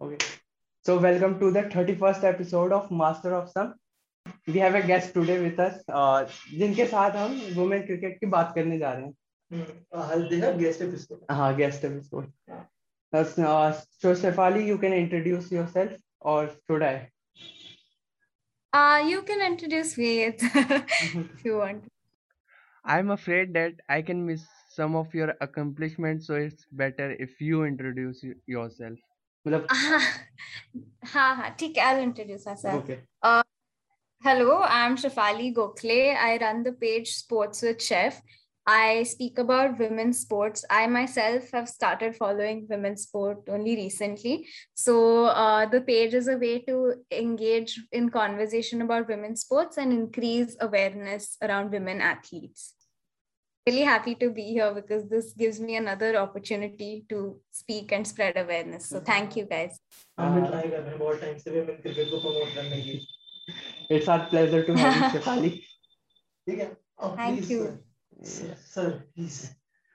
Okay. So welcome to the 31st episode of Master of Some. We have a guest today with us, uh, जिनके साथ हम women cricket की बात करने जा रहे हैं. Hmm. They have guest episode. हाँ, guest episode. Uh, so Shefali, you can introduce yourself, or should I? Uh, you can introduce me if you want. I'm afraid that I can miss some of your accomplishments, so it's better if you introduce y- yourself. मतलब हाँ हाँ ठीक है I'll introduce myself. okay. Hello, I'm Shafali Gokhale. I run the page Sports with Chef. I speak about women's sports. I myself have started following women's sport only recently. So uh, the page is a way to engage in conversation about women's sports and increase awareness around women athletes. really happy to be here because this gives me another opportunity to speak and spread awareness. So mm-hmm. thank you guys. It's our pleasure to have you, Shefali. thank please, you. Sir. Please.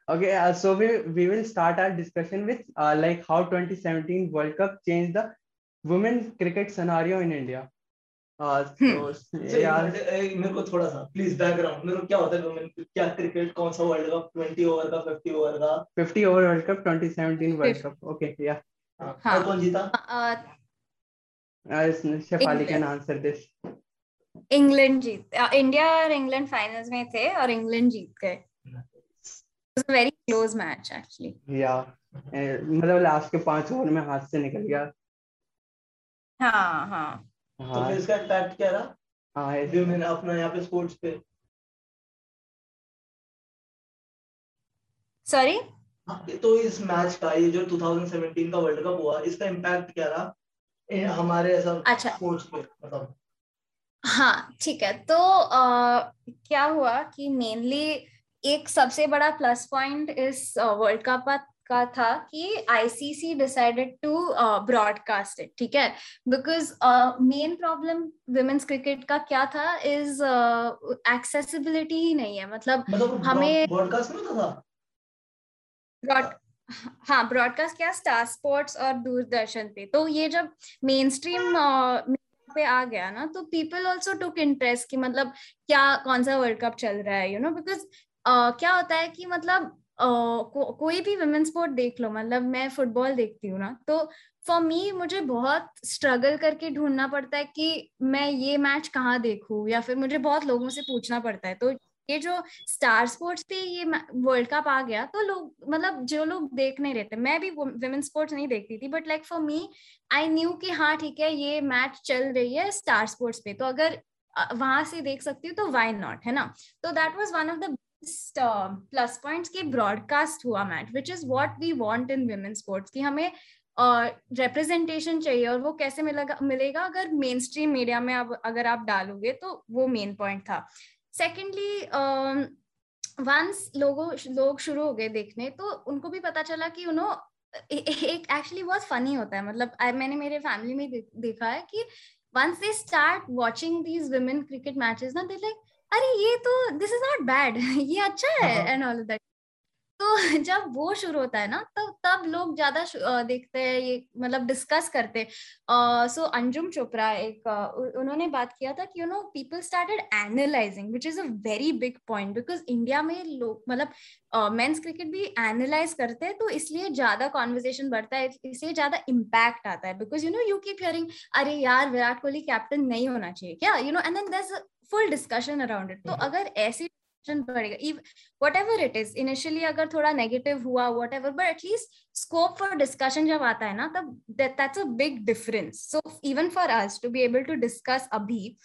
Okay, uh, so we, we will start our discussion with uh, like how 2017 World Cup changed the women's cricket scenario in India. मेरे को थोड़ा सा please background मेरे को क्या होता है क्या क्रिकेट कौन सा वर्ल्ड कप 20 ओवर का 50 ओवर का 50 over World Cup 2017 World Fif- Cup. Okay, yeah. हाँ. कौन जीता Shefali can England. answer this. England Jeet India और इंग्लैंड फाइनल्स में थे और इंग्लैंड जीत गए very close match actually. Uh, मतलब लास्ट के पाँच ओवर में हाथ से निकल गया हाँ हाँ तो हाँ। फिर इसका इम्पैक्ट क्या रहा? हाँ women अपना यहाँ पे स्पोर्ट्स पे। सॉरी हाँ, तो इस मैच का ये जो 2017 का वर्ल्ड कप हुआ इसका इम्पैक्ट क्या रहा? हमारे ऐसा अच्छा। स्पोर्ट्स पे मतलब हाँ ठीक है। तो अ, क्या हुआ कि मेनली एक सबसे बड़ा प्लस पॉइंट इस वर्ल्ड कप का था कि ICC decided to broadcast it ठीक है? Because main problem women's cricket का क्या था इज़ एक्सेसिबिलिटी ही नहीं है मतलब मतलब हमें- ब्रॉडकास्ट में था? ब्रॉड हाँ ब्रॉडकास्ट क्या स्टार स्पोर्ट्स और दूरदर्शन पे। तो ये जब मेन स्ट्रीम पे आ गया ना तो पीपल ऑल्सो टुक इंटरेस्ट कि मतलब क्या कौन सा वर्ल्ड कप चल रहा है यू नो बिकॉज़ क्या होता है कि मतलब uh, को, कोई भी वुमेन स्पोर्ट देख लो मतलब मैं फुटबॉल देखती हूँ ना तो फॉर मी मुझे बहुत स्ट्रगल करके ढूंढना पड़ता है कि मैं ये मैच कहाँ देखूँ या फिर मुझे बहुत लोगों से पूछना पड़ता है। तो ये जो स्टार स्पोर्ट्स पे ये वर्ल्ड कप आ गया तो लोग मतलब जो लोग देख नहीं रहते मैं भी वुमेन स्पोर्ट्स नहीं देखती थी but like for me I knew कि हाँ ठीक है ये मैच चल रही है स्टार स्पोर्ट्स पे तो अगर वहाँ से देख सकती हूँ तो वाई नॉट है ना? तो that was one of the plus points की ब्रॉडकास्ट हुआ match which is what we want in women sports कि हमें रिप्रेजेंटेशन uh, चाहिए और वो कैसे मिलेगा मिलेगा अगर मेन स्ट्रीम मीडिया में आप अगर आप डालोगे तो वो मेन पॉइंट था। सेकेंडली वंस लोगों लोग शुरू हो गए देखने तो उनको भी पता चला कि यू नो एक एक्चुअली बहुत फनी होता है। मतलब मैंने मेरे फैमिली में देखा है कि once they start watching these women cricket matches ना दे लाइक अरे ये तो दिस इज़ नॉट बैड ये अच्छा है एंड ऑल दैट तो जब वो शुरू होता है ना तब तब लोग ज़्यादा देखते हैं ये मतलब डिस्कस करते सो अंजुम चोपड़ा एक uh, उन्होंने बात किया था कि you know people started analysing which is a very big point because India में लोग मतलब मेंस क्रिकेट भी एनालाइज करते हैं तो इसलिए ज़्यादा कॉन्वर्जेशन बढ़ता है इसलिए ज़्यादा इम्पैक्ट आता है। Because you know you keep hearing अरे यार विराट कोहली कैप्टन नहीं होना चाहिए क्या? You know and then full discussion around it तो अगर ऐसी पड़ेगा whatever it is initially अगर थोड़ा नेगेटिव हुआ whatever but at least scope for discussion जब आता है ना तब that's a big difference so even for us to be able to discuss अभी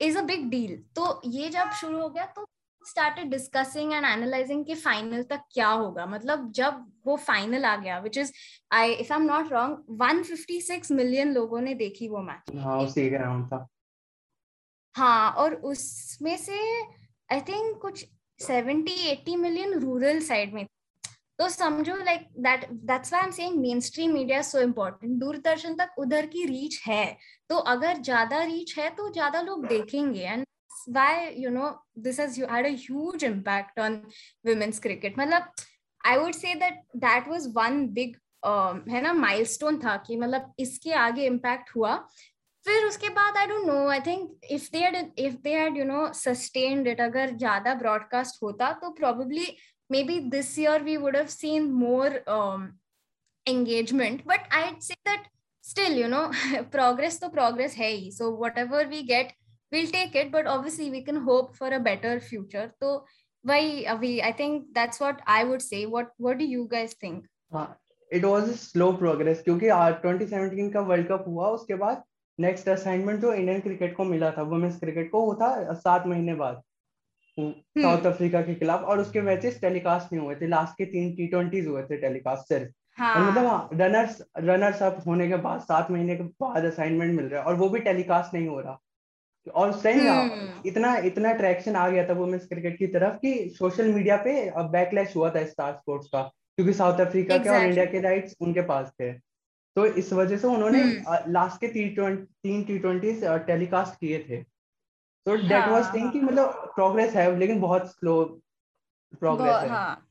इज़ अ बिग डील तो ये जब शुरू हो गया तो started discussing and analyzing कि final तक क्या होगा? मतलब जब वो फाइनल आ गया which I I if I'm not wrong 156 million लोगों ने देखी वो मैच हाँ उसी था। हाँ और उसमें से आई थिंक कुछ 70 80 मिलियन रूरल साइड में तो समझो like that that's I am saying mainstream media so important Doordarshan तक उधर की रीच है। तो अगर ज़्यादा रीच है तो ज़्यादा लोग देखेंगे। And why, you know, this has had a huge impact on women's cricket. matlab i would say that that was one big है ना माइलस्टोन था कि मतलब इसके आगे इम्पैक्ट हुआ। फिर उसके बाद I don't know I think if they had if they had you know sustained it अगर ज़्यादा ब्रॉडकास्ट होता तो probably maybe this year we would have seen more engagement but I say that still you know progress तो progress है ही. So whatever we get we'll take it but obviously we can hope for a better future तो why अभी I think that's what I would say what what do you guess think it was a slow progress क्योंकि twenty seventeen का world cup हुआ, उसके बाद next assignment जो Indian cricket को मिला था वुमेन्स क्रिकेट को वो था सात महीने बाद। साउथ अफ्रीका के खिलाफ और उसके मैचेस टेलीकास्ट नहीं हुए थे। लास्ट के तीन टी ट्वेंटीज हुए थे टेलीकास्ट सिर्फ़। हाँ. और मतलब रनर्स रनर्स अप होने के बाद सात महीने के बाद असाइनमेंट मिल रहा है और वो भी टेलीकास्ट नहीं हो रहा। और सही ना इतना इतना ट्रैक्शन आ गया था वुमेन्स क्रिकेट की तरफ़ कि सोशल मीडिया पे बैकलैश हुआ था स्टार स्पोर्ट्स का क्योंकि साउथ अफ्रीका exactly. के और इंडिया के राइट्स उनके पास थे। तो इस वजह से उन्होंने लास्ट के तीन टी ट्वेंटी टेलीकास्ट किए थे। तो डेट वाज थिंग कि मतलब प्रोग्रेस है लेकिन बहुत स्लो प्रोग्रेस है। हाँ।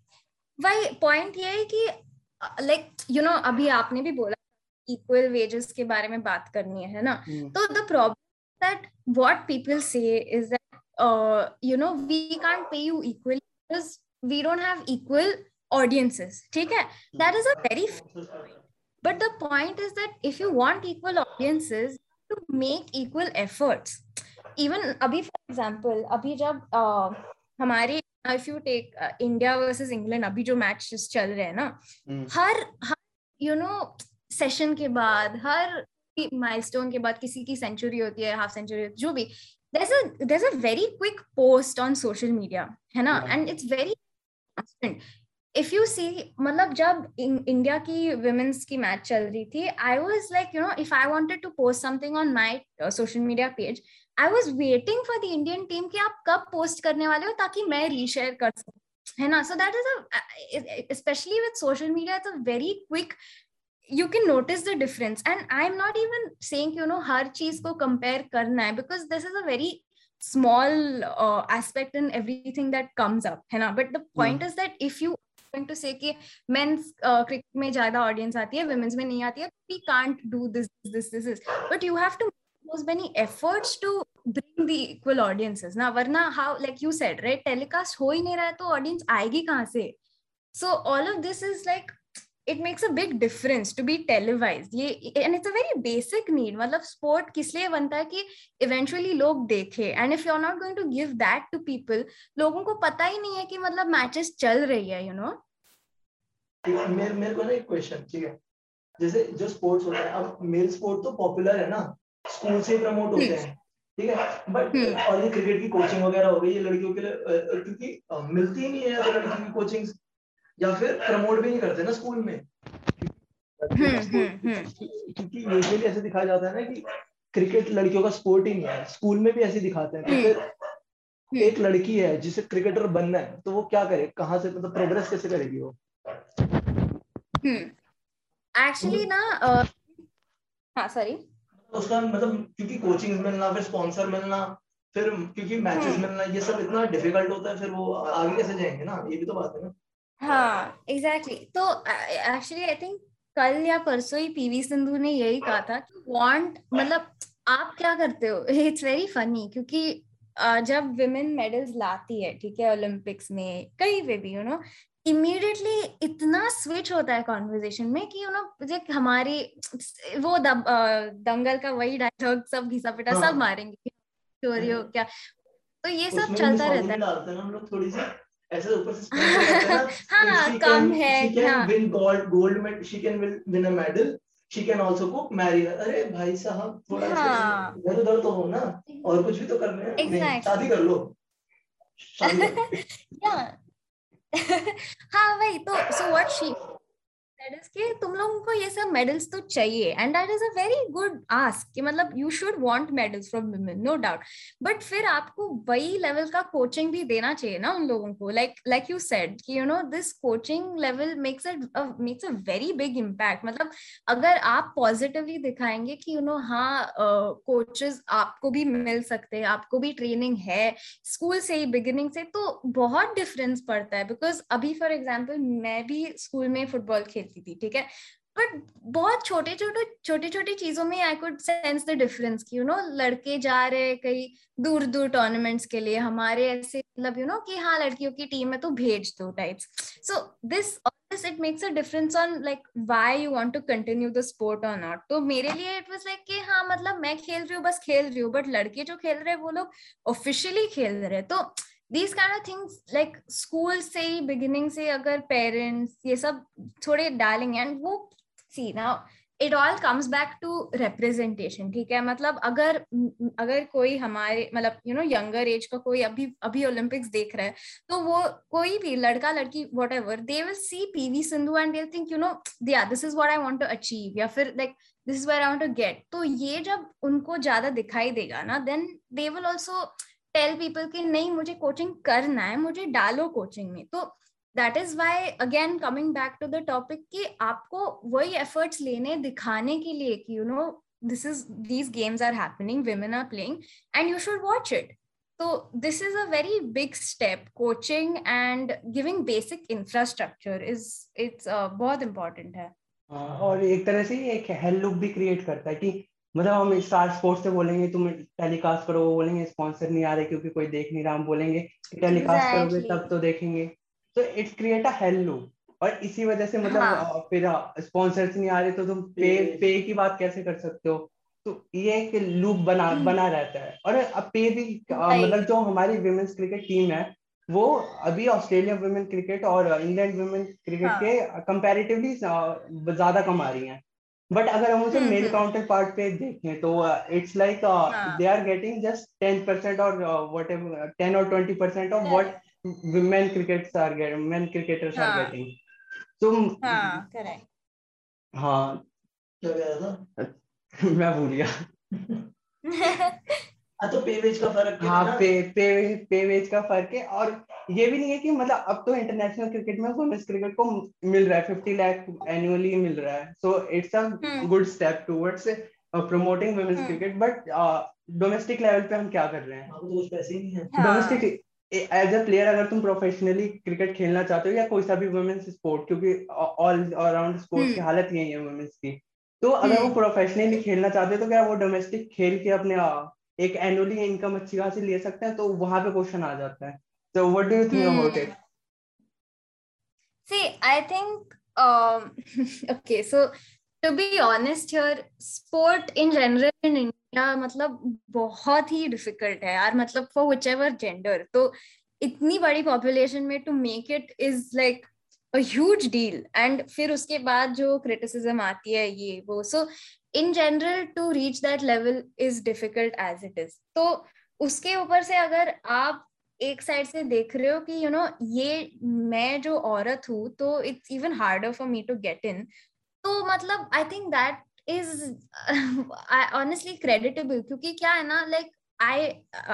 वही पॉइंट ये है कि लाइक यू नो अभी आपने भी बोला इक्वल वेजेस के बारे में बात करनी है ना? तो the problem that what people say is that you know we can't pay you equally because we don't have equal audiences ठीक है? that is a very but the point is that if you want equal audiences to make equal efforts even अभी for example अभी जब uh, हमारे if you take India versus England अभी जो match चल रहे हैं ना hmm. Her her you know session के बाद हर माइलस्टोन के बाद किसी की सेंचुरी होती है हाफ सेंचुरी जो भी there's a there's a very quick post on social media है ना and it's very constant if you see मतलब जब इंडिया की वुमेन्स की मैच चल रही थी I was like you know if I wanted to post something on my social media page I was waiting for the Indian team कि आप कब पोस्ट करने वाले हो ताकि मैं रीशेयर कर सकूँ है ना? So that is specially with social media it's a very quick you can notice the difference and I am not even saying you know हर चीज़ को compare करना है because this is a very small uh, aspect in everything that comes up है ना? But the point mm. is that if you going to say कि men's uh, में ज़्यादा audience आती है वुमेन्स में नहीं आती है we can't do this this this is but you have to those many efforts to bring the equal audiences ना वरना how like you said right telecast हो ही नहीं रहा है तो audience आएगी कहाँ से so all of this is like it makes a big difference to be televised. ये and it's a very basic need. मतलब sport किस लिए बनता है कि eventually लोग देखे. And if you're not going to give that to people लोगों को पता ही नहीं है कि मतलब matches चल रही है you know? मेरे मेरे को ना एक क्वेश्चन ठीक है? जैसे जो स्पोर्ट्स होता है अब मेल स्पोर्ट तो पॉपुलर है ना? स्कूल से प्रमोट होते हैं ठीक है? बट और ये क्रिकेट की कोचिंग वगैरह हो गई ये लड़कियों के लिए क्योंकि मिलती ही नहीं है तो लड़कियों की कोचिंग या फिर प्रमोट भी नहीं करते ना स्कूल में? क्योंकि यूजुअली ऐसे दिखाया जाता है ना कि क्रिकेट लड़कियों का स्पोर्ट ही नहीं है। स्कूल में भी ऐसे दिखाते हैं तो फिर एक लड़की है जिसे क्रिकेटर बनना है तो वो क्या करे? कहाँ से मतलब प्रोग्रेस कैसे करेगी वो? Actually hmm. ना हाँ सॉरी उसका मतलब क्योंकि कोचिंग मिलना फिर स्पॉन्सर मिलना फिर क्योंकि मैचेस हम्म। मिलना ये सब इतना डिफ़िकल्ट होता है फिर वो आगे कैसे जाएँगे ना? ये भी तो बात है ना। हाँ एग्जैक्टली exactly. तो एक्चुअली आई थिंक कल या परसों ही पीवी सिंधु ने यही कहा था कि वांट मतलब आप क्या करते हो इट्स वेरी फनी क्योंकि जब विमेन मेडल्स लाती है ठीक है ओलंपिक्स में कहीं पे भी यू नो इमीडिएटली इतना स्विच होता है कॉन्वर्जेशन में कि यू नो मुझे हमारी वो दब, दंगल का वही डायलॉग सब घिसा पिटा हाँ. सब मारेंगे चोरी हो क्या तो ये सब चलता रहता है ऐसे ऊपर से हाँ कम है हाँ। Win gold gold medal she can win a medal she can also cook Mary अरे भाई साहब थोड़ा हाँ. इधर उधर तो हो ना और कुछ भी तो कर है। exactly. शादी कर लो। हाँ वही तो सो व्हाट शी मेडल्स के तुम लोगों को ये सब मेडल्स तो चाहिए and that is a very good ask कि मतलब you should want medals from women no doubt but फिर आपको वही लेवल का कोचिंग भी देना चाहिए ना उन लोगों को लाइक लाइक यू सेड कि you know this coaching level makes it makes a very big impact मतलब अगर आप पॉजिटिवली दिखाएँगे कि यू नो हाँ कोचेस आपको भी मिल सकते हैं, आपको भी ट्रेनिंग है स्कूल से ही बिगिनिंग से तो बहुत डिफरेंस पड़ता है। बिकॉज़ अभी फॉर एग्ज़ाम्पल मैं भी स्कूल में फुटबॉल खेलती खेलती थी, ठीक है? बट बहुत छोटे छोटे छोटे छोटे चीज़ों में I could sense the difference कि यू नो लड़के जा रहे कई दूर दूर टूर्नामेंट्स के लिए, हमारे ऐसे मतलब यू नो कि हाँ लड़कियों की टीम है तो भेज दो types so this this it makes a difference on like why you want to continue the sport और नॉट तो मेरे लिए इट वाज लाइक कि हाँ मतलब मैं खेल रही हूँ, बस खेल रही हूँ बट लड़के जो खेल रहे हैं, वो लोग ऑफिशियली खेल रहे हैं। तो these kind of things like school से ही बिगिनिंग से अगर पेरेंट्स ये सब थोड़े डालेंगे एंड वो see now it all comes back to representation ठीक है? मतलब अगर अगर कोई हमारे मतलब यू नो यंगर एज का कोई अभी अभी ओलंपिक्स देख रहा है तो वो कोई भी लड़का, लड़की whatever they will see P V Sindhu and they think you know दिया this is what I want to achieve या फिर like this is where I want to get तो ये जब उनको ज़्यादा दिखाई देगा ना then they will also tell people की नहीं मुझे कोचिंग करना है मुझे डालो कोचिंग में। तो that is why again coming back to the topic कि आपको वही एफर्ट्स लेने दिखाने के लिए कि you know this is these games are happening women are playing and you should watch it तो this is a very big step coaching and giving basic infrastructure is it's बहुत इम्पोर्टेंट है। हाँ, और एक तरह से एक हेल लुक भी क्रिएट करता है कि मतलब हम स्टार स्पोर्ट्स से बोलेंगे तुम टेलीकास्ट करो वो बोलेंगे स्पॉन्सर नहीं आ रहे क्योंकि कोई देख नहीं रहा हम बोलेंगे टेलीकास्ट exactly. करोगे तब तो देखेंगे तो it's create a hell loop और इसी वजह से मतलब हाँ. फिर स्पॉन्सर्स नहीं आ रहे तो तुम पे पे की बात कैसे कर सकते हो तो ये एक लूप बना हम्म। बना रहता है और अब पे भी मतलब जो हमारी वुमेन्स क्रिकेट टीम है वो अभी ऑस्ट्रेलिया वुमेन क्रिकेट और इंग्लैंड वुमेन क्रिकेट हाँ. के कंपैरेटिवली ज़्यादा कमा रही हैं बट अगर हम उसे मेल काउंटर पार्ट पे देखें तो it's like they are getting just ten percent or whatever ten or twenty percent of what men crickets are getting men cricketers हाँ. are getting. So हाँ correct. हाँ। क्या कह रहा था? मैं भूल गया। तो पे वेज का फ़र्क हाँ पे पे पे वेज का फ़र्क है और ये भी नहीं है कि मतलब अब तो इंटरनेशनल क्रिकेट में वुमेन्स क्रिकेट को मिल रहा है फिफ्टी लाख एनुअली मिल रहा है। So it's a good step towards promoting women's cricket but domestic level पे हम क्या कर रहे हैं? तो कुछ पैसे नहीं है। डोमेस्टिक एज अ प्लेयर अगर तुम प्रोफेशनली क्रिकेट खेलना चाहते हो या कोई सा भी वुमेन्स स्पोर्ट क्योंकि ऑल अराउंड स्पोर्ट्स की हालत यही है वुमेन्स की। तो अगर वो प्रोफेशनली खेलना चाहते हो तो क्या वो डोमेस्टिक खेल के अपने एक एनुअली इनकम अच्छी खासी ले सकते हैं तो वहाँ पे क्वेश्चन आ जाता है तो what do you think about it See, I think um, okay. So to be honest here, sport in general in India मतलब बहुत ही डिफ़िकल्ट है यार मतलब फॉर विच एवर जेंडर तो इतनी बड़ी पॉपुलेशन में to make it is like huge deal and फिर उसके बाद जो क्रिटिसिज्म आती है ये वो। So in general to reach that level is difficult as it is तो उसके ऊपर से अगर आप एक साइड से देख रहे हो कि यू you नो know, ये मैं जो औरत हूँ तो it's even harder for me to get in तो मतलब I think that is honestly creditable क्योंकि क्या है ना like I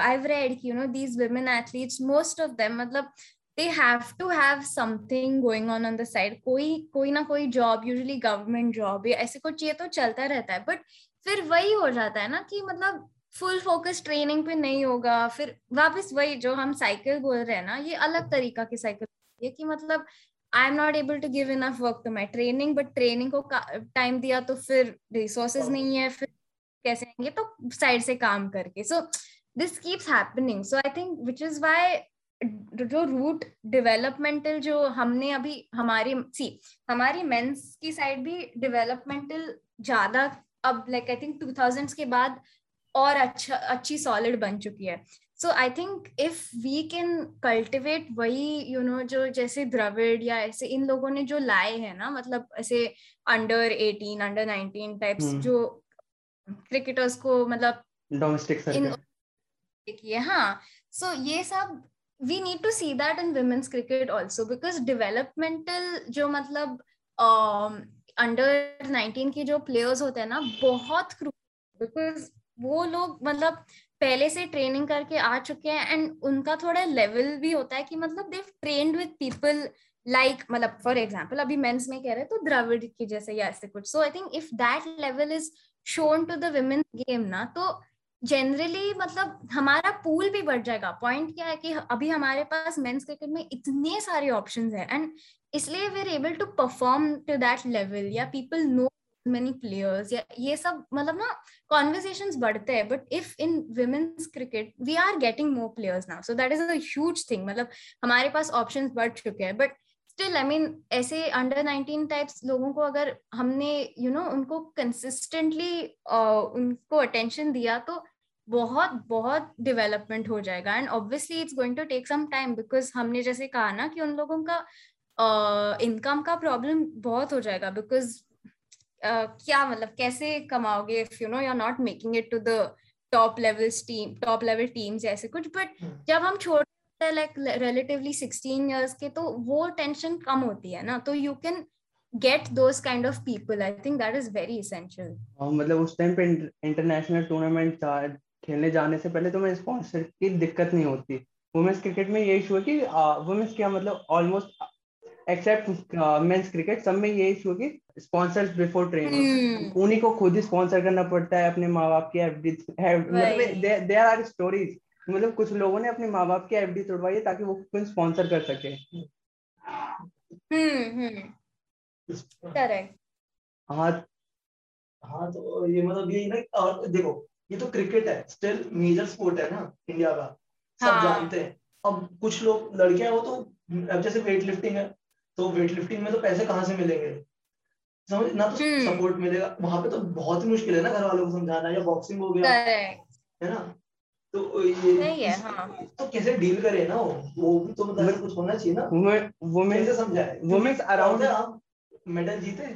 I've read you know these women athletes most of them मतलब they have to have something going on on the side. कोई कोई ना कोई job usually government job या ऐसे कुछ ये तो चलता रहता है। But फिर वही हो जाता है ना कि मतलब फुल फोकस ट्रेनिंग पे नहीं होगा। फिर वापस वही जो हम साइकिल बोल रहे हैं ना ये अलग तरीका की साइकिल है कि मतलब I am not able to give enough work to my training but training को टाइम दिया तो फिर रिसोर्सेज नहीं है फिर कैसे आएँगे तो साइड से काम करके। So this keeps happening so I think which is why जो रूट डेवलपमेंटल जो हमने अभी हमारी सी हमारी मेंस की साइड भी डेवलपमेंटल ज़्यादा अब like I think two thousands के बाद और अच्छा अच्छी सॉलिड बन चुकी है। So I think if we can cultivate वही यू you नो know, जो जैसे द्रविड या ऐसे इन लोगों ने जो लाए हैं ना मतलब ऐसे under eighteen under nineteen types जो क्रिकेटर्स को मतलब डोमेस्टिक किए हाँ। सो so, ये सब we need to see that in women's cricket also because developmental जो मतलब अंडर um, नाइनटीन के जो प्लेयर्स होते हैं ना बहुत बिकॉज़ वो लोग मतलब पहले से ट्रेनिंग करके आ चुके हैं एंड उनका थोड़ा लेवल भी होता है कि मतलब they trained with people like मतलब फॉर एग्ज़ाम्पल अभी मेंस में कह रहे हैं तो द्रविड की जैसे या ऐसे कुछ। So I think if that level is shown to the women game ना तो जनरली मतलब हमारा पूल भी बढ़ जाएगा। पॉइंट क्या है कि अभी हमारे पास मेंस क्रिकेट में इतने सारे ऑप्शंस हैं एंड इसलिए we are able to perform to that level या पीपल नो मेनी प्लेयर्स या ये सब मतलब ना कॉन्वर्जेशन बढ़ते हैं। But if in women's cricket we are getting more players now so that is a huge thing मतलब हमारे पास ऑप्शन बढ़ चुके हैं। बट स्टिल आई मीन ऐसे अंडर नाइनटीन टाइप्स लोगों को अगर हमने यू you नो know, उनको कंसिस्टेंटली uh, उनको अटेंशन दिया तो बहुत बहुत डेवलपमेंट हो जाएगा. And obviously it's going to take some time because हमने जैसे कहा ना कि उन लोगों का इनकम uh, का प्रॉब्लम बहुत हो जाएगा बिकॉज़ uh, क्या मतलब कैसे कमाओगे if you know you are not making it to the top level team top level teams ऐसे कुछ. But hmm. जब हम छोटे लाइक रिलेटिवली सिक्सटीन ईयर्स के तो वो टेंशन कम होती है ना. तो you can get those kind of people I think that is very essential मतलब उस टाइम पे इंटरनेशनल टूर्नामेंट खेलने जाने से पहले तो मैं स्पॉन्सर की दिक्कत नहीं होती। वुमेन्स क्रिकेट में ये इशू है कि वुमेन्स क्या मतलब ऑलमोस्ट एक्सेप्ट मेंस क्रिकेट सब में ये इशू है कि स्पॉन्सर्स बिफोर ट्रेनिंग उन्हीं को खुद ही स्पॉन्सर करना पड़ता है अपने माँ बाप की एफडी मतलब देयर आर स्टोरीज मतलब कुछ लोगों ने अपने माँ बाप की एफडी तोड़वाई है ताकि वो खुद स्पॉन्सर कर सके। Hmm correct hmm. हाँ। हाँ तो ये मतलब ये ना और देखो ये तो क्रिकेट है स्टिल मेजर स्पोर्ट है ना इंडिया का। सब हाँ. जानते हैं। अब कुछ लोग लड़कियाँ वो तो अब जैसे वेट लिफ्टिंग है तो वेट लिफ्टिंग में तो पैसे कहाँ से मिलेंगे? समझ ना तो सपोर्ट हम्म। मिलेगा। वहाँ पे तो बहुत ही मुश्किल है ना घर वालों को समझाना या बॉक्सिंग हो गया। है ना? तो ये नहीं है हाँ। तो कैसे डील करे ना वो? वो भी तो मतलब कुछ होना चाहिए ना। वो मैं कैसे समझाए? वो मैं अराउंड मेडल जीते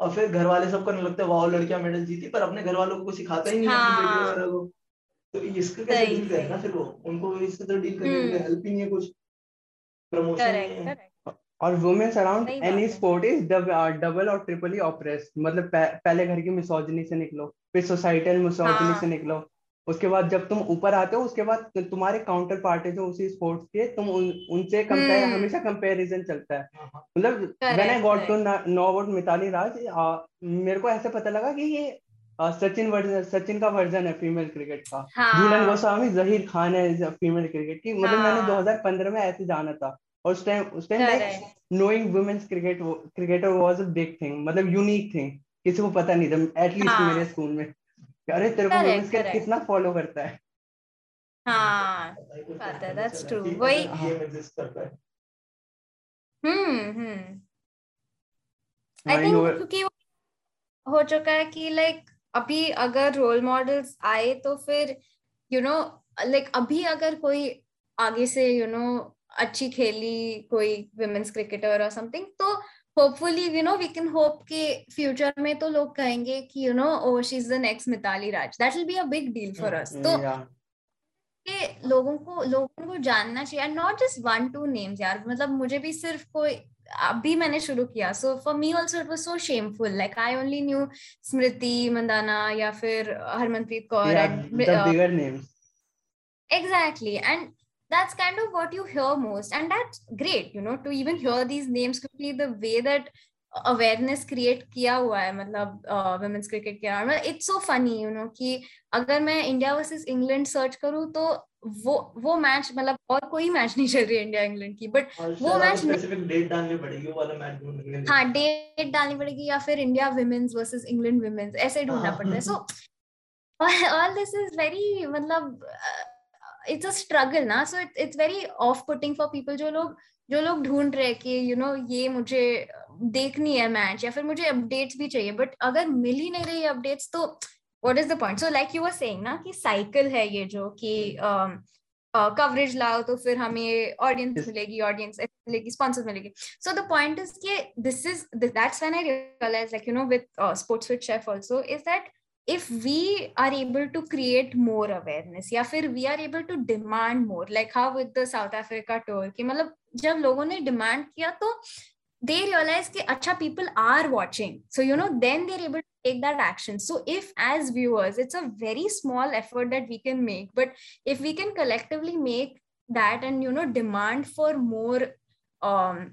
और फिर घर वाले सबको नहीं लगता वाह लड़कियाँ मेडल जीती पर अपने घर वालों को सिखाता ही नहीं हाँ। को। तो इसको कैसे डील करें ना फिर वो? उनको इससे तो डील करने के लिए हेल्प ही नहीं है कुछ। प्रमोशन और women's around any sport is double or triple he oppress मतलब पहले घर की मिसोजनी से निकलो फिर सोसाइटल मिसोजनी हाँ. से निकलो। उसके बाद जब तुम ऊपर आते हो उसके बाद तुम्हारे काउंटर पार्ट है जो उसी स्पोर्ट्स के तुम उन, उनसे कंपेयर हम्म। हमेशा कंपैरिजन चलता है हाँ, हाँ। मतलब when I got to know about Mitali Raj आ, मेरे को ऐसे पता लगा कि ये सचिन वर्जन सचिन का वर्जन है फीमेल क्रिकेट का झूलन हाँ। गोस्वामी जहीर खान है फीमेल क्रिकेट की मतलब हाँ. मैंने 2015 में ऐसे जाना था और उस टाइम उस time like knowing women's cricket cricketer was a big thing मतलब यूनिक थिंग किसी को पता नहीं था एटलीस्ट हाँ. मेरे स्कूल में अरे तेरे को वुमेन्स क्रिकेट कितना फॉलो करता है। हाँ पता है दैट्स ट्रू वही हम्म हम्म। आई थिंक क्योंकि हो चुका है कि लाइक अभी अगर रोल मॉडल्स आए तो फिर यू नो लाइक अभी अगर कोई आगे से यू you नो know, अच्छी खेली कोई वुमेन्स क्रिकेटर और समथिंग तो hopefully you know we can hope के फ्यूचर में तो लोग कहेंगे कि you know oh she is the next Mitali Raj that will be a big deal for us तो कि लोगों को लोगों को जानना चाहिए not just one two names यार. मतलब मुझे भी सिर्फ़ कोई अभी मैंने शुरू किया. So for me also it was so shameful like I only knew Smriti Mandhana या फिर Harmanpreet Kaur exactly and that's kind of what you hear most. And that's great you know to even hear these names quickly the way that awareness create किया हुआ है मतलब women's cricket के में it's so funny you know कि अगर मैं India versus England search करूँ तो वो वो मैच मतलब और कोई मैच नहीं चल रही है इंडिया इंग्लैंड की बट वो मैच डेट डालनी पड़ेगी वो वाला मैच हाँ डेट डालनी पड़ेगी या फिर India women's versus England women's ऐसे ढूंढना पड़ता है so all this is very मतलब इट्स अ स्ट्रगल ना so it's very off putting for people जो लोग जो लोग ढूंढ रहे कि यू you नो know, ये मुझे देखनी है मैच या फिर मुझे अपडेट्स भी चाहिए बट अगर मिल ही नहीं रही अपडेट्स तो what is the point so like you are saying ना कि साइकिल है ये जो कि कवरेज um, uh, लाओ तो फिर हमें ऑडियंस मिलेगी ऑडियंस मिलेगी स्पॉन्सर मिलेगी। सो द पॉइंट इज़ कि this is that's when I realise like you know with sports with chef also is that if we are able to create more awareness या फिर we are able to demand more like how with the South Africa tour कि मतलब जब लोगों ने demand किया तो they realize कि अच्छा people are watching so you know then they're able to take that action so if as viewers it's a very small effort that we can make but if we can collectively make that and you know demand for more um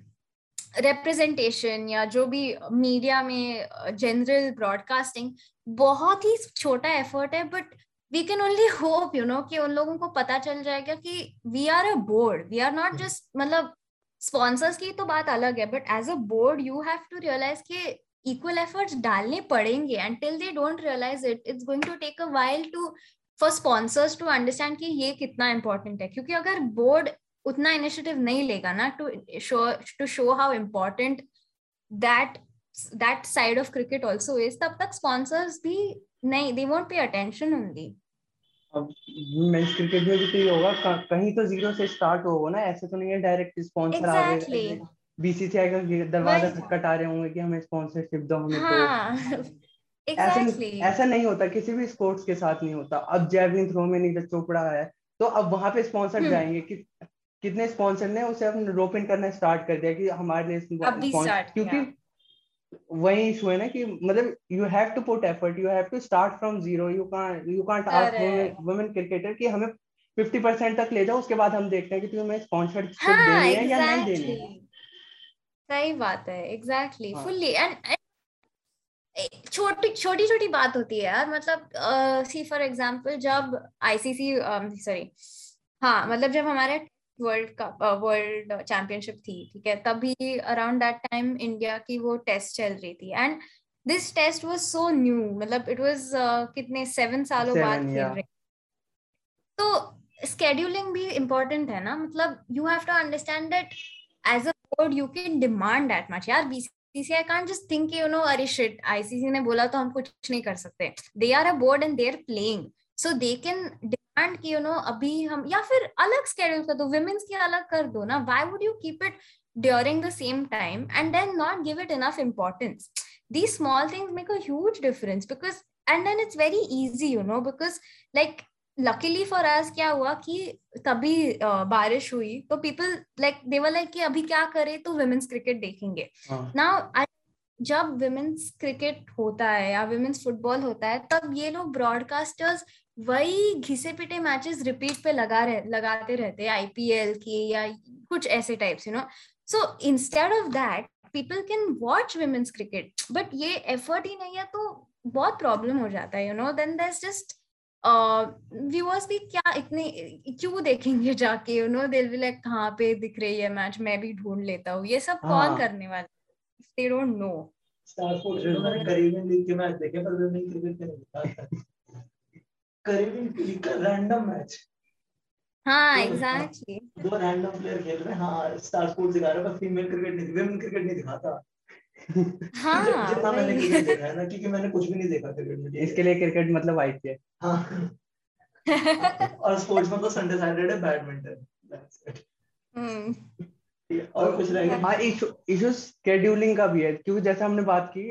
representation या जो भी media में general broadcasting बहुत ही छोटा effort है but we can only hope you know कि उन लोगों को पता चल जाएगा कि we are a board we are not just मतलब स्पॉन्सर्स की तो बात अलग है but as a board you have to realise कि इक्वल एफर्ट्स डालने पड़ेंगे and till they don't realise it it's going to take a while to for sponsors to understand कि ये कितना इंपॉर्टेंट है. क्योंकि अगर बोर्ड उतना इनिशिएटिव नहीं लेगा ना to show to show how important that that side of cricket also is तब तक स्पॉन्सर्स भी नहीं they won't pay attention only अब मेंस क्रिकेट में भी तो ये होगा कहीं तो ज़ीरो से स्टार्ट होगा ना ऐसे तो नहीं है डायरेक्ट स्पॉन्सर आ रहे हैं। बीसीसीआई का दरवाज़ा खटखट रहे होंगे कि हमें स्पॉन्सरशिप दो हमें हाँ, तो exactly. ऐसा ऐसा नहीं होता किसी भी स्पोर्ट्स के साथ नहीं होता। अब जैवलिन थ्रो में नीरज चोपड़ा है तो अब वहाँ पे स्पॉन्सर हम्म। जाएँगे कि कितने स्पॉन्सर ने उसे अपने रोप इन करना स्टार्ट कर दिया कि हमारे लिए क्योंकि वही इशू है ना कि मतलब you have to put effort you have to start from zero you can't you can't ask women cricketer कि हमें 50% तक ले जाओ उसके बाद हम देखते हैं कि तुम्हें स्पॉन्सरशिप हाँ, देनी है या नहीं देनी है। सही बात है एग्जैक्टली फुल्ली एंड छोटी छोटी छोटी बात होती है यार मतलब सी फॉर एग्जांपल जब आईसीसी सॉरी um, हाँ मतलब जब हमारे वर्ल्ड कप वर्ल्ड चैंपियनशिप थी ठीक है? तभी अराउंड दैट टाइम इंडिया की वो टेस्ट चल रही थी। And this test was so new मतलब इट वाज uh, कितने सेवन सालों बाद खेल रहे। तो स्केड्यूलिंग भी इम्पोर्टेंट है ना? मतलब you have to understand that as a board you can demand that much यार BCCI can't just think you know अरे शिट आईसीसी ने बोला तो हम कुछ नहीं कर सकते। They are a board and they are playing so they can demand की यू नो अभी हम या फिर अलग स्केड्यूल कर दो वुमेन्स की अलग कर दो ना why would you keep it during the same time and then not give it enough importance these small things make a huge difference because and then it's very easy you know because like luckily for us क्या हुआ कि तभी बारिश हुई तो people like देवर like कि अभी क्या करे तो वुमेन्स क्रिकेट देखेंगे। नाउ जब वुमेन्स क्रिकेट होता है या वुमेन्स फुटबॉल होता है तब ये लोग ब्रॉडकास्टर्स वही घिसे पिटे मैचेस रिपीट पे लगा रहे लगाते रहते हैं आईपीएल के या कुछ ऐसे types you know so instead of that people can watch women's cricket but ये एफर्ट ही नहीं है तो बहुत प्रॉब्लम हो जाता है you know then that's just viewers भी क्या इतने क्यों देखेंगे जाके यू नो दिल भी लाइक कहाँ पे दिख रही है मैच मैं भी ढूंढ लेता हूँ. ये सब कौन हाँ। करने वाले they don't know Star Sports में मैंने करीबियन लीग के मैच देखे पर वुमेन क्रिकेट के नहीं करीबन रैंडम मैच हाँ एग्जैक्टली दो रैंडम प्लेयर खेल रहे हैं। हाँ स्टार स्पोर्ट्स दिखा रहे हैं पर फीमेल क्रिकेट नहीं विमेन क्रिकेट नहीं दिखाता। हाँ जितना मैंने क्रिकेट देखा है ना क्योंकि मैंने कुछ भी नहीं देखा क्रिकेट में। इसके लिए क्रिकेट मतलब आईपीएल हाँ। और स्पोर्ट्स में तो संडे सैटरडे बैडमिंटन और कुछ रहेगा हाँ इशू स्केड्यूलिंग का भी है क्योंकि जैसे हमने बात की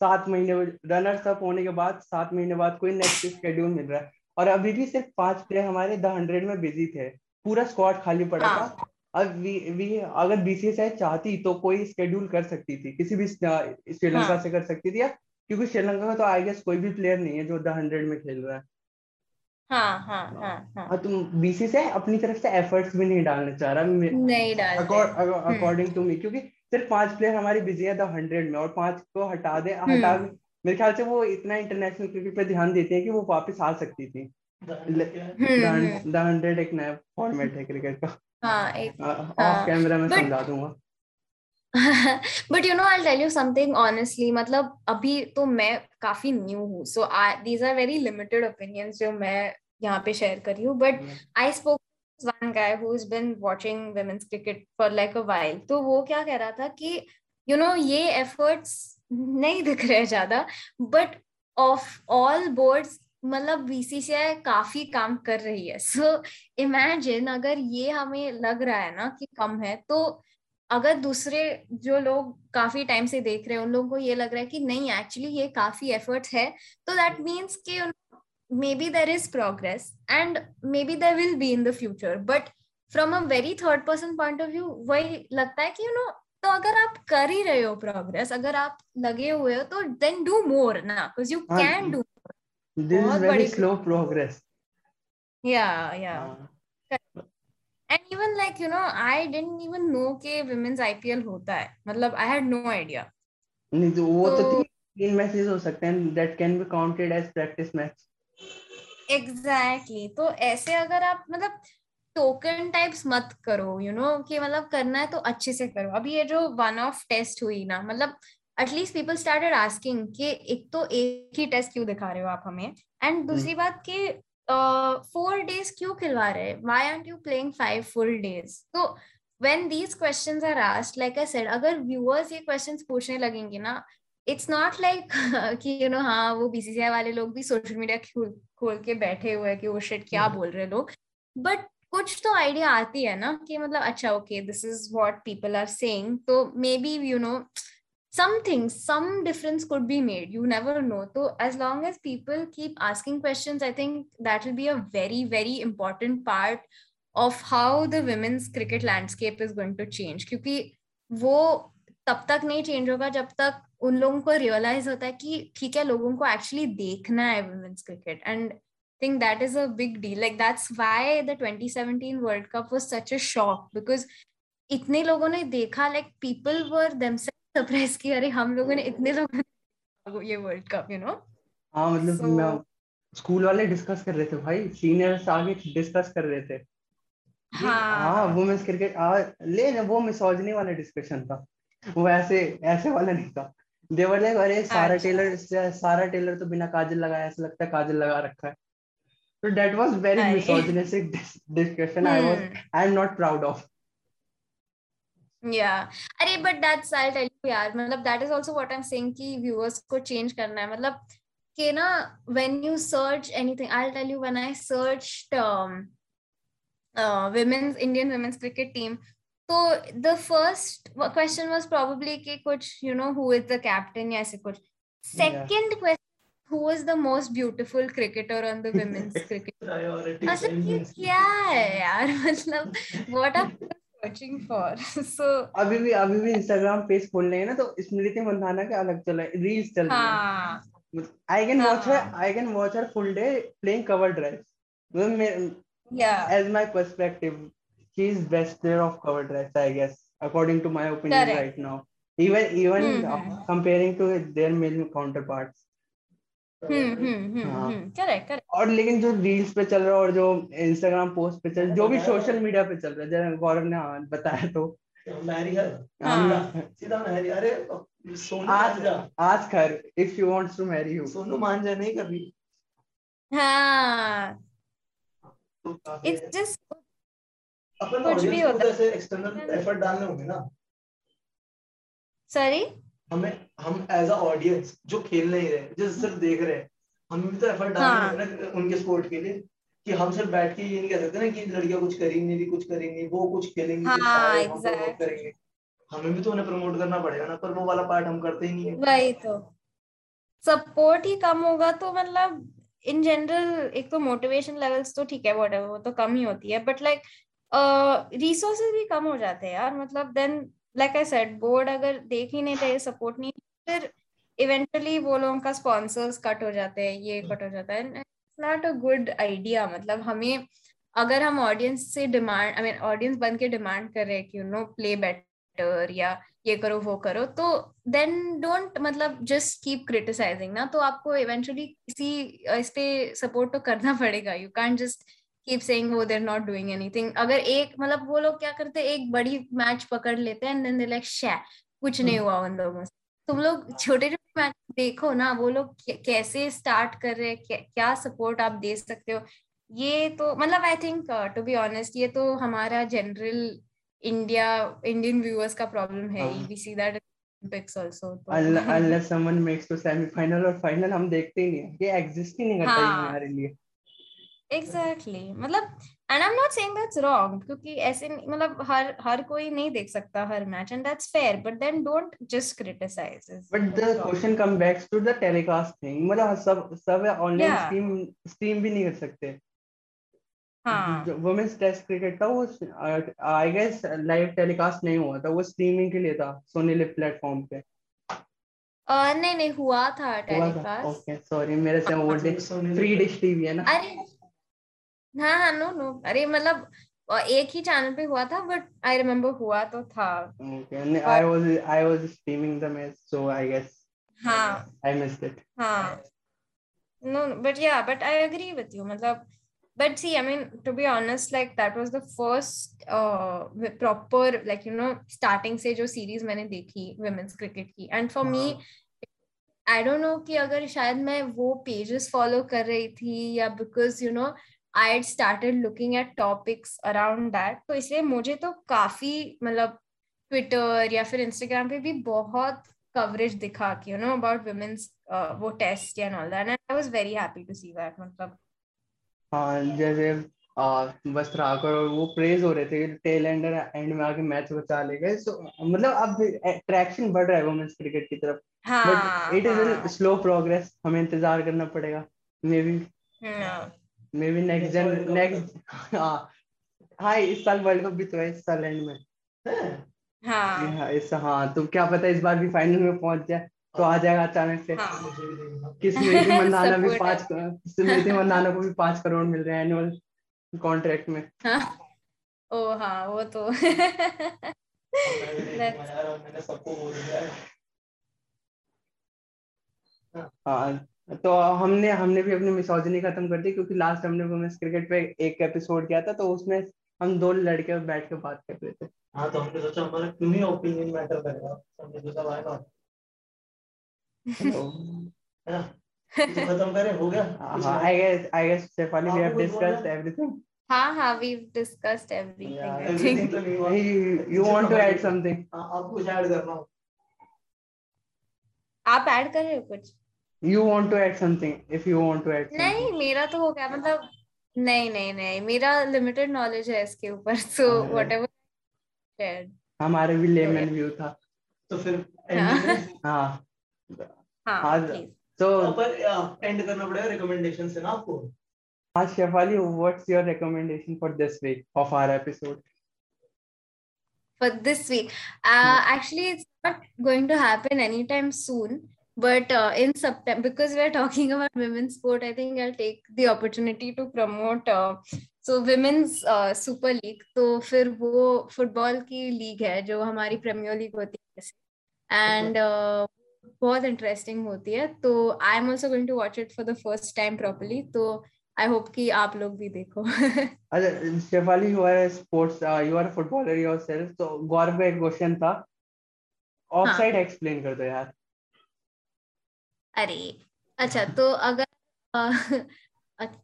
सात महीने रनर्स अप होने के बाद सात महीने बाद कोई नेक्स्ट स्केड्यूल मिल रहा है। और अभी भी सिर्फ़ पाँच प्लेयर हमारे द हंड्रेड में बिज़ी थे पूरा स्क्वाड खाली पड़ा हाँ. था अब वी वी अगर बीसीएसआई चाहती तो कोई स्केड्यूल कर सकती थी किसी भी श्रीलंका हाँ. से कर सकती थी या क्योंकि श्रीलंका का तो आई गेस कोई भी प्लेयर नहीं है जो द हंड्रेड में खेल रहा है। हाँ हाँ हाँ हाँ। तुम बीसी से अपनी तरफ़ से एफर्ट्स भी नहीं डालना चाह रहा। नहीं डाल अकॉर्डिंग टू मी क्योंकि सिर्फ़ पाँच प्लेयर हमारी बिज़ी है द हंड्रेड में और पाँच को हटा दे हटा हम्म। मेरे ख्याल से वो इतना इंटरनेशनल क्रिकेट पे ध्यान देते हैं कि वो वापस आ सकती थी। द हंड्रेड एक नया फॉर्मेट है क्रिकेट का। ऑफ़ कैमरा में समझा दूँगा। But you know I tell you something honestly मतलब अभी तो मैं काफ़ी न्यू हूँ so these are very limited opinions जो मैं यहाँ पे शेयर कर रही हूँ but I spoke one guy who's been watching women's cricket for like a while. तो वो क्या कह रहा था कि यू you नो know, ये एफर्ट्स नहीं दिख रहे ज़्यादा बट ऑफ़ ऑल बोर्ड्स मतलब बीसीसीआई काफ़ी काम कर रही है। सो so, इमेजिन अगर ये हमें लग रहा है ना कि कम है तो अगर दूसरे जो लोग काफ़ी टाइम से देख रहे हैं उन लोगों को ये लग रहा है कि नहीं एक्चुअली ये काफ़ी एफर्ट है। तो दैट मीन्स कि maybe there is progress and maybe there will be in the future but from a very third person point of view वही लगता है कि यू नो तो अगर आप कर ही रहे हो प्रोग्रेस अगर आप लगे हुए हो तो देन डू मोर ना because you can do this is very slow progress या या and even like you know I didn't even know कि वुमेन्स आईपीएल होता है। मतलब आई हैड नो आईडिया नहीं तो वो तो, तो तीन मैचेस हो सकते हैं that can be counted as practice match exactly exactly. तो ऐसे अगर आप मतलब टोकन टाइप्स मत करो यू you नो know, कि मतलब करना है तो अच्छे से करो। अभी ये जो वन ऑफ़ टेस्ट हुई ना मतलब एटलीस्ट पीपल स्टार्टेड आस्किंग कि एक तो एक ही टेस्ट क्यों दिखा रहे हो आप हमें? एंड दूसरी hmm. बात कि फोर डेज़ क्यों खिलवा रहे हैं? Why are you playing five full days तो when these questions are asked like I said अगर व्यूअर्स ये क्वेश्चंस पूछने लगेंगे ना इट्स नॉट लाइक कि यू नो हाँ वो बीसीसीआई वाले लोग भी सोशल मीडिया खोल खोल के बैठे हुए हैं कि वो शिट क्या hmm. बोल रहे लोग? बट कुछ तो आइडिया आती है ना कि मतलब अच्छा okay this is what people are saying तो maybe you know something some difference could be made you never know so as long as people keep asking questions i think that will be a very very important part of how the women's cricket landscape is going to change क्योंकि वो तब तक नहीं change होगा जब तक उन लोगों को रियलाइज होता है कि ठीक है लोगों को एक्चुअली देखना है women's cricket and think that is a big deal like that's why the 2017 world cup was such a shock because इतने लोगों ने देखा like people were themselves surprise किया अरे हम लोगों ने इतने लोग ये वर्ल्ड कप यू नो हाँ मतलब so, मैं स्कूल वाले डिस्कस कर रहे थे भाई सीनियर्स आगे डिस्कस कर रहे थे। हाँ। हाँ वुमेन्स क्रिकेट आ ले वो मिसोजनी वाला डिस्कशन था। वो ऐसे ऐसे वाला नहीं था। देवर लाइक अरे सारा टेलर अच्छा। सारा टेलर तो बिना काजल लगाया ऐसा लगता है काजल लगा रखा है। तो that was very misogynistic discussion I was I am not proud of या अरे बट दैट्स आई टेल यार मतलब that is also what I am saying कि व्यूअर्स को चेंज करना है। मतलब के ना when you search anything I will tell you when I searched women's Indian women's cricket team तो the first question was probably कि कुछ you know who is the captain या ऐसे कुछ। Second question who is the most beautiful cricketer on the women's cricket priority क्या है यार मतलब what are searching for so अभी भी अभी भी इंस्टाग्राम पेज खोल रहे हैं ना तो स्मृति मंदाना के अलग चल रहा है रील्स चल रही है I can watch her I can watch her full day playing cover drive मतलब yeah as my perspective she is best player of cover drives i guess according to my opinion Correct. right now even even mm-hmm. comparing to their male counterparts correct correct और लेकिन जो reels पे चल रहा है और जो Instagram post पे चल जो भी सोशल मीडिया पे चल रहा है जैसे गौरव ने हाँ बताया तो। सीधा मैरी अरे सोनू आज आज कर if you wants to marry you Sonu मान जाए नहीं कभी। हाँ। इट्स जस्ट अपन कुछ भी होता है। एक्सटर्नल एफर्ट डालने होंगे ना। सॉरी हमें हम एज अ ऑडियंस जो खेल नहीं रहे जो सिर्फ़ देख रहे हैं हमें भी तो एफर्ट डालना है। ना उनके स्पोर्ट के लिए कि हम सिर्फ़ बैठ के ये नहीं कह सकते ना कि लड़कियाँ कुछ करेंगी नहीं कुछ करेंगी वो कुछ खेलेंगी हाँ, exactly. करेंगे। हमें भी तो उन्हें प्रमोट करना पड़ेगा ना पर वो वाला पार्ट हम करते ही नहीं है। वही तो। सपोर्ट ही कम होगा तो मतलब इन जनरल एक तो मोटिवेशन लेवल्स तो ठीक है वॉट वो तो कम ही होती है बट लाइक रिसोर्सेज भी कम हो जाते हैं यार मतलब then like I said board अगर देख ही नहीं रहे सपोर्ट नहीं, फिर इवेंचुअली वो लोगों का स्पॉन्सर्स कट हो जाते हैं, ये कट हो जाता है। नॉट अ गुड आइडिया मतलब हमें, अगर हम ऑडियंस से डिमांड आई मीन ऑडियंस बन के डिमांड कर रहे हैं कि यू नो प्ले बेटर या ये करो, वो करो तो देन डोंट मतलब जस्ट कीप क्रिटिसाइजिंग ना तो आपको इवेंचुअली किसी इस पे सपोर्ट तो करना पड़ेगा। You can just keep saying वो देर नॉट डूइंग एनीथिंग अगर एक मतलब वो लोग क्या करते हैं एक बड़ी मैच पकड़ लेते हैं एंड देन दे लाइक शे कुछ नहीं हुआ उन लोगों से. तुम लोग छोटे छोटे मैच देखो ना वो लोग कैसे स्टार्ट कर रहे हैं क्या सपोर्ट आप दे सकते हो? ये तो मतलब I think to be honest ये तो हमारा जनरल इंडिया इंडियन व्यूअर्स का प्रॉब्लम है we see that Olympics also. Unless someone makes to semi-final और final हम देखते ही नहीं है। ये एग्जिस्ट ही नहीं करता हाँ. हमारे लिए। एग्जैक्टली मतलब and I am not saying that's wrong क्योंकि ऐसे मतलब हर हर कोई नहीं देख सकता हर match and that's fair but then don't just criticise but the question come backs to the telecast thing मतलब सब सब ऑनलाइन स्ट्रीम स्ट्रीम भी नहीं कर सकते। हाँ। वुमेन्स टेस्ट क्रिकेट था वो आई गेस लाइव टेलीकास्ट नहीं हुआ था वो स्ट्रीमिंग के लिए था सोनी लिव प्लेटफॉर्म पे। uh, नहीं नहीं हुआ था टेलीकास्ट ओके सॉरी मेरे से वो डिश फ्री डिश टीवी है ना अरे हाँ हाँ नो नो अरे मतलब एक ही चैनल पे हुआ था बट आई रिमेम्बर हुआ तो था। Like that was the no starting से जो सीरीज़ मैंने देखी वुमेन्स क्रिकेट की। And for me I don't know कि अगर शायद मैं वो पेजेस फॉलो कर रही थी या because you know I had started looking at topics around that तो इसलिए मुझे तो काफ़ी मतलब ट्विटर या फिर इंस्टाग्राम पे भी बहुत कवरेज दिखा कि यू नो अबाउट वुमेन्स वो test and all that and I was very happy to see that मतलब। हाँ जैसे बस ठाकुर और वो प्रेज हो रहे थे टेल एंड एंड में आके मैच बचा ले गए सो मतलब अब अट्रैक्शन बढ़ रहा है वुमेन्स क्रिकेट की तरफ़ but it is slow progress हमें इंतज़ार करना पड़ेगा maybe maybe next जन नेक्स्ट हाँ। हाँ इस साल वर्ल्ड कप भी तो है इस साल एंड में। हाँ, हाँ इस हाँ तो क्या पता इस बार भी फाइनल में पहुँच जाए तो आ जाएगा अचानक से। हाँ. किस स्मृति मंदाना भी पाँच स्मृति मंदाना को भी पाँच करोड़ मिल रहे हैं एनुअल कॉन्ट्रैक्ट में। हाँ। ओ हाँ वो तो। हाँ। तो हमने हमने भी अपनी मिसोजनी खत्म कर दी क्योंकि लास्ट हमने वुमेन्स क्रिकेट पे एक एपिसोड किया था तो उसमें हम दो लड़के बैठ के बात कर रहे थे। हाँ तो हमने सोचा हमारा क्यों ही ओपिनियन मैटर करेगा हमने सोचा नॉट खत्म करें हो गया? I guess I guess Shefali we have discussed everything हाँ हाँ we've discussed everything yeah, everything तो you, you want to add something? आप कुछ ऐड करना हो? आप ऐड कर रहे हो कुछ? You want to add something if you want to add something. नहीं मेरा तो हो गया मतलब नहीं नहीं नहीं मेरा लिमिटेड नॉलेज है इसके ऊपर सो व्हाटएवर शेयर्ड हमारे भी लेमन व्यू था। तो फिर हाँ। हाँ। तो पर एंड करना पड़ेगा रिकमेंडेशन से ना आपको? हाँ Shefali what's your recommendation for this week of our episode for this week uh, actually it's not going to happen anytime soon. But uh, in september because we're talking about women's sport i think i'll take the opportunity to promote uh, so women's uh, super league. तो फिर वो football की league है जो हमारी premiere league होती है and बहुत इंटरेस्टिंग होती है। तो I am also going to watch it for the first time properly तो आई होप कि आप लोग भी देखो। अच्छा Shefali you are sports you are footballer yourself तो गौरव का एक क्वेश्चन था। ऑफसाइड हाँ. एक्सप्लेन कर दो यार। अरे अच्छा तो अगर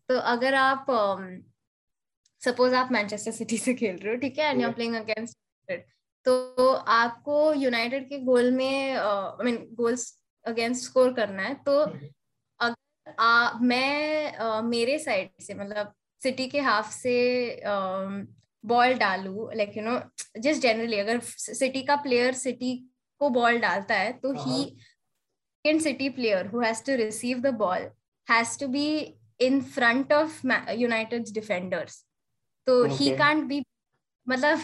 तो अगर आप सपोज़ आप मैनचेस्टर सिटी से खेल रहे हो ठीक है and you are playing against तो आपको यूनाइटेड के गोल में I mean goals against score करना है तो अगर आ, मैं आ, मेरे साइड से मतलब सिटी के हाफ़ से बॉल डालू like you know just generally अगर सिटी का प्लेयर सिटी को बॉल डालता है तो ही। Second city player who has to receive the ball has to be in front of United's defenders. So okay. he can't be मतलब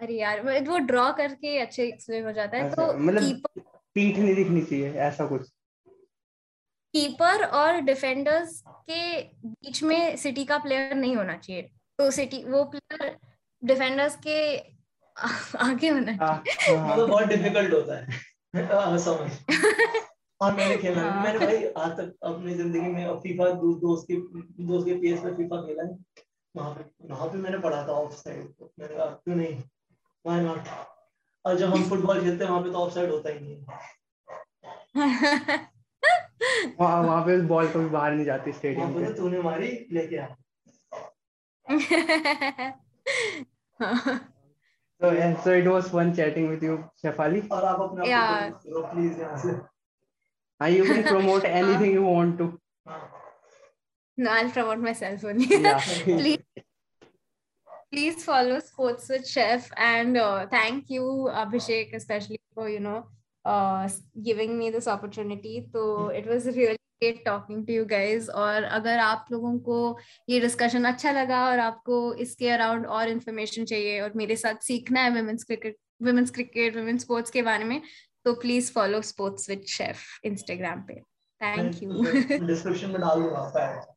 अरे यार वो ड्रॉ करके अच्छे एक्सप्लेन हो जाता है तो मतलब पीठ नहीं दिखनी चाहिए ऐसा कुछ। कीपर और डिफेंडर्स के बीच में सिटी का प्लेयर नहीं होना चाहिए। तो सिटी वो प्लेयर डिफेंडर्स के आगे होना चाहिए। मतलब बहुत डिफ़िकल्ट होता है समझ। और मैंने खेला। हाँ. मैंने भाई आज तक अपनी ज़िंदगी में फीफा दोस्त के दोस्त के पीएस पे फीफा खेला है। वहाँ पे वहाँ पे मैंने पढ़ा था ऑफ़ साइड मैंने कहा क्यों नहीं? व्हाई नॉट और जब हम फुटबॉल खेलते हैं वहाँ पे तो ऑफ़ साइड होता ही नहीं वहाँ वहाँ पे बॉल कभी बाहर नहीं जाती स्टेडियम पे तूने मारी लेके आ। So yeah, so it was fun chatting with you Shefali. और आप अपना yeah. प्लीज़ यहाँ से। And you can promote anything you want to no i'll promote myself only yeah. please please follow sports with chef and uh, thank you abhishek especially for you know uh, giving me this opportunity so it was really great talking to you guys और अगर आप लोगों को ये discussion अच्छा लगा और आपको इसके अराउंड और इन्फॉर्मेशन चाहिए और मेरे साथ सीखना है women's cricket women's cricket women's sports के बारे में तो please follow sports with Shef Instagram पे थैंक यू डिस्क्रिप्शन में डाल दूँगा